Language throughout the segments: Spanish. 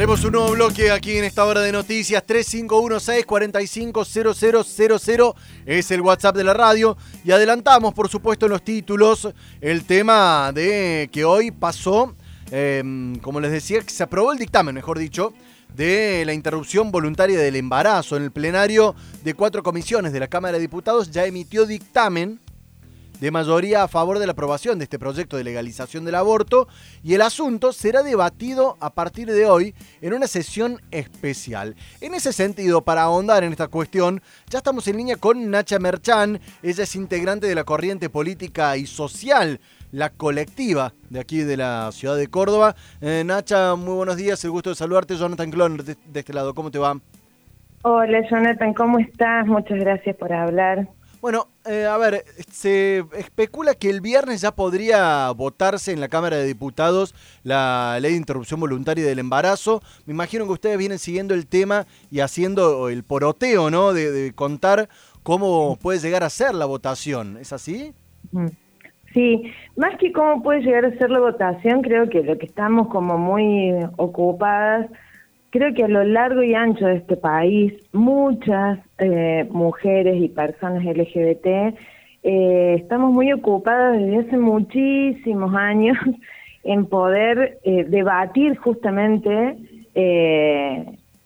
Haremos un nuevo bloque aquí en esta hora de noticias. 3516-450000 es el WhatsApp de la radio. Y adelantamos, por supuesto, en los títulos el tema de que hoy pasó, em, como les decía, que se aprobó el dictamen, mejor dicho, de la interrupción voluntaria del embarazo. En el plenario de cuatro comisiones de la Cámara de Diputados ya emitió dictamen de mayoría a favor de la aprobación de este proyecto de legalización del aborto y el asunto será debatido a partir de hoy en una sesión especial. En ese sentido, para ahondar en esta cuestión, ya estamos en línea con Nacha Merchan, ella es integrante de la corriente política y social la colectiva de aquí de la ciudad de Córdoba. Eh, Nacha, muy buenos días, el gusto de saludarte, Jonathan Cloner de, de este lado, ¿cómo te va? Hola Jonathan, ¿cómo estás? Muchas gracias por hablar. Bueno, eh, a ver, se especula que el viernes ya podría votarse en la Cámara de Diputados la ley de interrupción voluntaria del embarazo. Me imagino que ustedes vienen siguiendo el tema y haciendo el poroteo, ¿no? De, contar cómo puede llegar a ser la votación. ¿Es así? Sí, más que cómo puede llegar a ser la votación, creo que lo que estamos como muy ocupadas Creo que a lo largo y ancho de este país, muchas eh, mujeres y personas LGBT eh, estamos muy ocupadas desde hace muchísimos años en poder eh, debatir justamente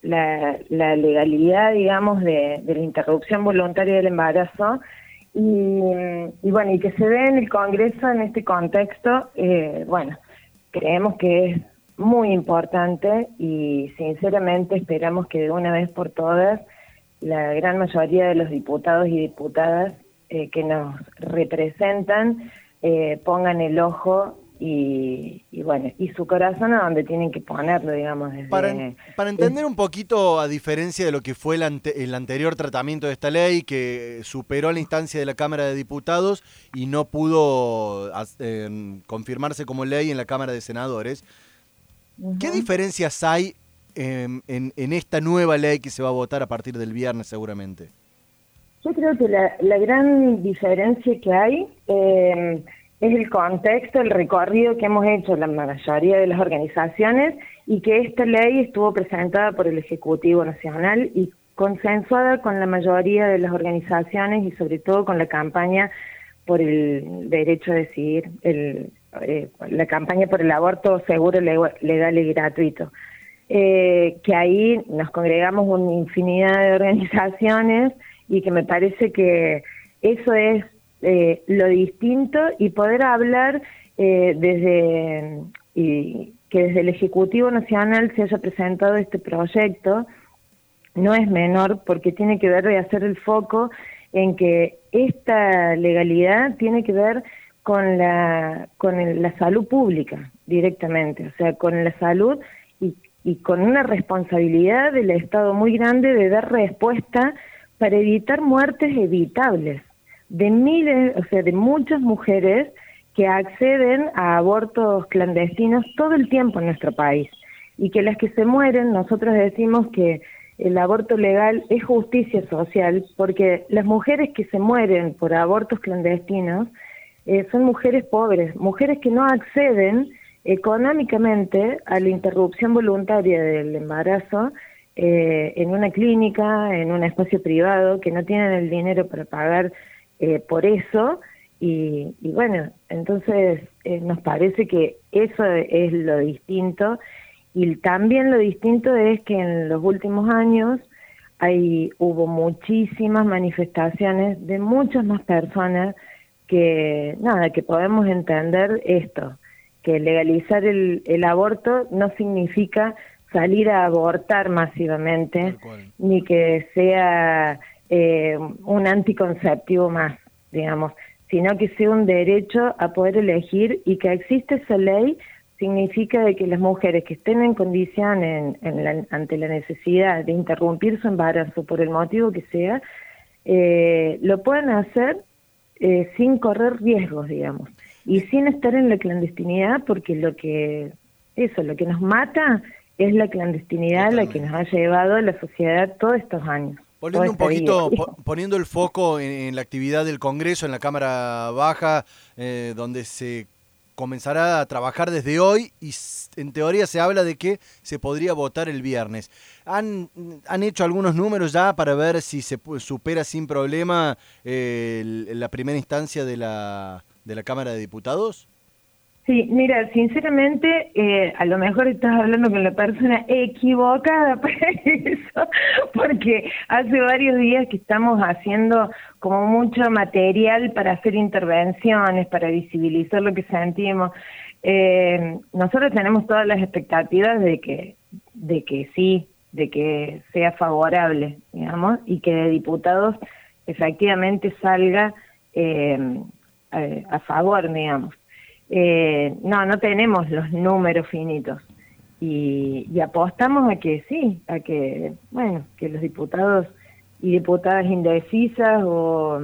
la, legalidad, digamos, de, la interrupción voluntaria del embarazo. Y, y, bueno, y que se ve en el Congreso en este contexto, bueno, creemos que es muy importante y sinceramente esperamos que de una vez por todas la gran mayoría de los diputados y diputadas eh, que nos representan eh, pongan el ojo y, bueno y su corazón a donde tienen que ponerlo digamos para, para entender un poquito a diferencia de lo que fue el, el anterior tratamiento de esta ley que superó la instancia de la Cámara de Diputados y no pudo eh, confirmarse como ley en la Cámara de Senadores ¿Qué diferencias hay en, esta nueva ley que se va a votar a partir del viernes seguramente? Yo creo que la, gran diferencia que hay em, es el contexto, el recorrido que hemos hecho la mayoría de las organizaciones y que esta ley estuvo presentada por el Ejecutivo Nacional y consensuada con la mayoría de las organizaciones y sobre todo con la campaña por el derecho a decidir, el, eh, la campaña por el aborto seguro, legal y gratuito. Eh, que ahí nos congregamos una infinidad de organizaciones y que me parece que eso es eh, lo distinto y poder hablar desde y que desde el Ejecutivo Nacional se haya presentado este proyecto no es menor porque tiene que ver de hacer el foco en que esta legalidad tiene que ver con la, con la salud pública directamente, o sea, con la salud y, y con una responsabilidad del Estado muy grande de dar respuesta para evitar muertes evitables de miles, o sea, de muchas mujeres que acceden a abortos clandestinos todo el tiempo en nuestro país y que las que se mueren, nosotros decimos que el aborto legal es justicia social porque las mujeres que se mueren por abortos clandestinos eh, son mujeres pobres, mujeres que no acceden económicamente a la interrupción voluntaria del embarazo eh, en una clínica, en un espacio privado, que no tienen el dinero para pagar eh, por eso. Y, y bueno, entonces nos parece que eso es lo distinto. Y también lo distinto es que en los últimos años hay, hubo muchísimas manifestaciones de muchas más personas que nada, que podemos entender esto, que legalizar el, el aborto no significa salir a abortar masivamente, ni que sea eh, un anticonceptivo más, digamos, sino que sea un derecho a poder elegir y que existe esa ley significa de que las mujeres que estén en condiciones en, ante la necesidad de interrumpir su embarazo por el motivo que sea, eh, lo puedan hacer eh, sin correr riesgos, digamos, y sin estar en la clandestinidad, porque lo que, eso, lo que nos mata es la clandestinidad la que nos ha llevado a la sociedad todos estos años. Volviendo un poquito, poniendo el foco en, la actividad del Congreso, en la Cámara Baja, eh, donde se comenzará a trabajar desde hoy y en teoría se habla de que se podría votar el viernes. ¿Han, han hecho algunos números ya para ver si se supera sin problema eh, la primera instancia de la, de la Cámara de Diputados? Sí, mira, sinceramente, eh, a lo mejor estás hablando con la persona equivocada para eso, porque hace varios días que estamos haciendo como mucho material para hacer intervenciones, para visibilizar lo que sentimos. Eh, nosotros tenemos todas las expectativas de que, de que sí, de que sea favorable, digamos, y que de diputados efectivamente salga eh, a favor, digamos. Eh, no, no tenemos los números finitos. Y, apostamos a que sí, a que, bueno, que los diputados y diputadas indecisas o,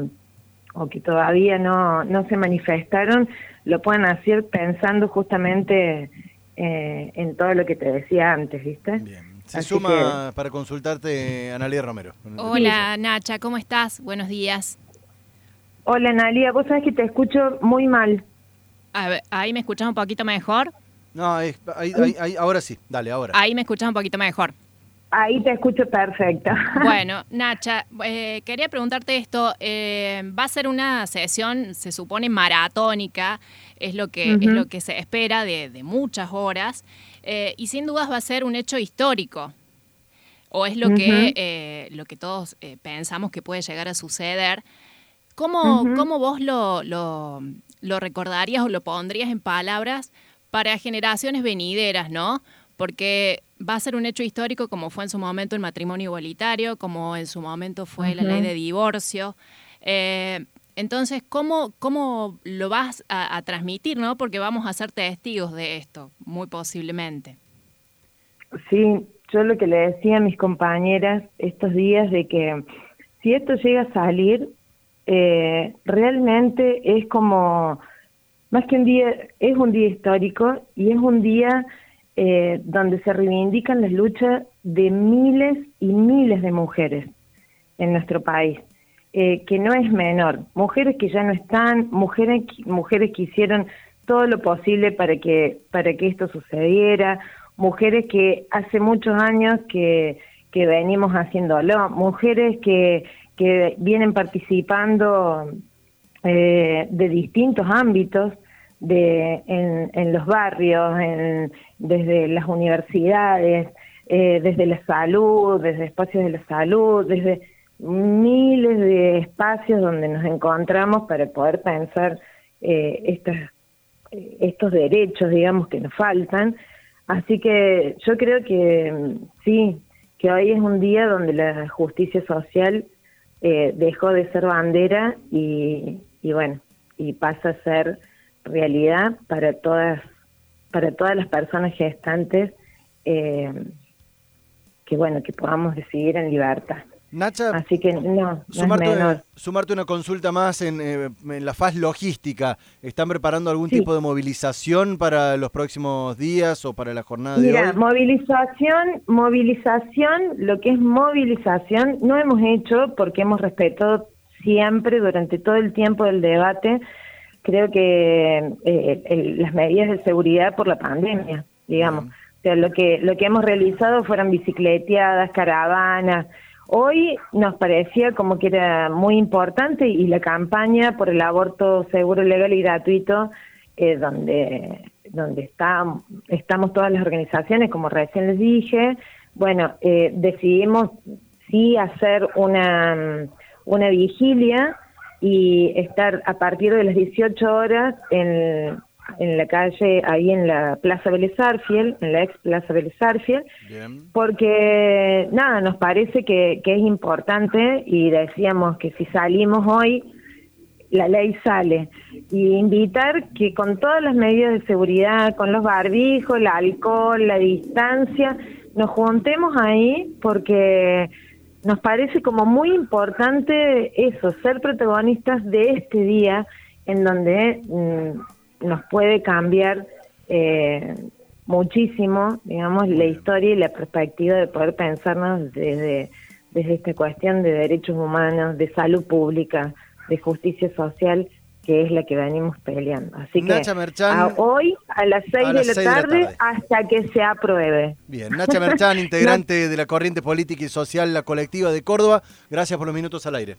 o que todavía no, no se manifestaron lo puedan hacer pensando justamente eh, en todo lo que te decía antes, ¿viste? Bien. Se suma para consultarte Analia Romero. Hola Nacha, ¿cómo estás? Buenos días. Hola Analia, vos sabés que te escucho muy mal. A ver, ahí me escuchas un poquito mejor. No, ahí, ahora sí, dale, ahora. Ahí me escuchas un poquito mejor. Ahí te escucho perfecta. Bueno, Nacha, eh, quería preguntarte esto. Eh, va a ser una sesión, se supone, maratónica, es lo que, es lo que se espera de, muchas horas, eh, y sin dudas va a ser un hecho histórico. O es lo, que, lo que todos pensamos que puede llegar a suceder. ¿Cómo, ¿cómo vos lo, lo, lo recordarías o lo pondrías en palabras para generaciones venideras, ¿no? Porque va a ser un hecho histórico como fue en su momento el matrimonio igualitario, como en su momento fue la ley de divorcio. Eh, entonces, ¿cómo, ¿cómo lo vas a, transmitir, no? Porque vamos a ser testigos de esto, muy posiblemente. Sí, yo lo que le decía a mis compañeras estos días de que si esto llega a salir, eh, realmente es como, más que un día, es un día histórico y es un día eh, donde se reivindican las luchas de miles y miles de mujeres en nuestro país, eh, que no es menor. Mujeres que ya no están, mujeres, mujeres que hicieron todo lo posible para que, para que esto sucediera, mujeres que hace muchos años que, que venimos haciéndolo, mujeres que que vienen participando eh, de distintos ámbitos de, en, los barrios, en, desde las universidades, eh, desde la salud, desde espacios de la salud, desde miles de espacios donde nos encontramos para poder pensar eh, estas, estos derechos, digamos, que nos faltan. Así que yo creo que sí, que hoy es un día donde la justicia social eh, dejó de ser bandera y, bueno, y pasa a ser realidad para todas, para todas las personas gestantes eh, que bueno, que podamos decidir en libertad. Nacha, Así que no, sumarte, una consulta más en, eh, en, la faz logística. ¿Están preparando algún tipo de movilización para los próximos días o para la jornada de hoy? movilización, movilización, lo que es movilización, no hemos hecho porque hemos respetado siempre durante todo el tiempo del debate, creo que eh, las medidas de seguridad por la pandemia, digamos. O sea, lo que, lo que hemos realizado fueron bicicleteadas, caravanas, Hoy nos parecía como que era muy importante y la campaña por el aborto seguro, legal y gratuito, eh, donde, donde está, estamos todas las organizaciones, como recién les dije, bueno, eh, decidimos sí hacer una, una vigilia y estar a partir de las 18 horas en, en la calle, ahí en la Plaza Vélez en la ex Plaza Vélez porque nada, nos parece que, que es importante y decíamos que si salimos hoy, la ley sale. Y invitar que con todas las medidas de seguridad, con los barbijos, el alcohol, la distancia, nos juntemos ahí porque nos parece como muy importante eso, ser protagonistas de este día en donde mm, nos puede cambiar eh, muchísimo, digamos, la historia y la perspectiva de poder pensarnos desde, desde esta cuestión de derechos humanos, de salud pública, de justicia social, que es la que venimos peleando. Así Nacha que Merchan, hoy a las 6 a de, las la seis de la tarde. hasta que se apruebe. Bien, Nacha Merchan, integrante de la corriente política y social La Colectiva de Córdoba. Gracias por los minutos al aire.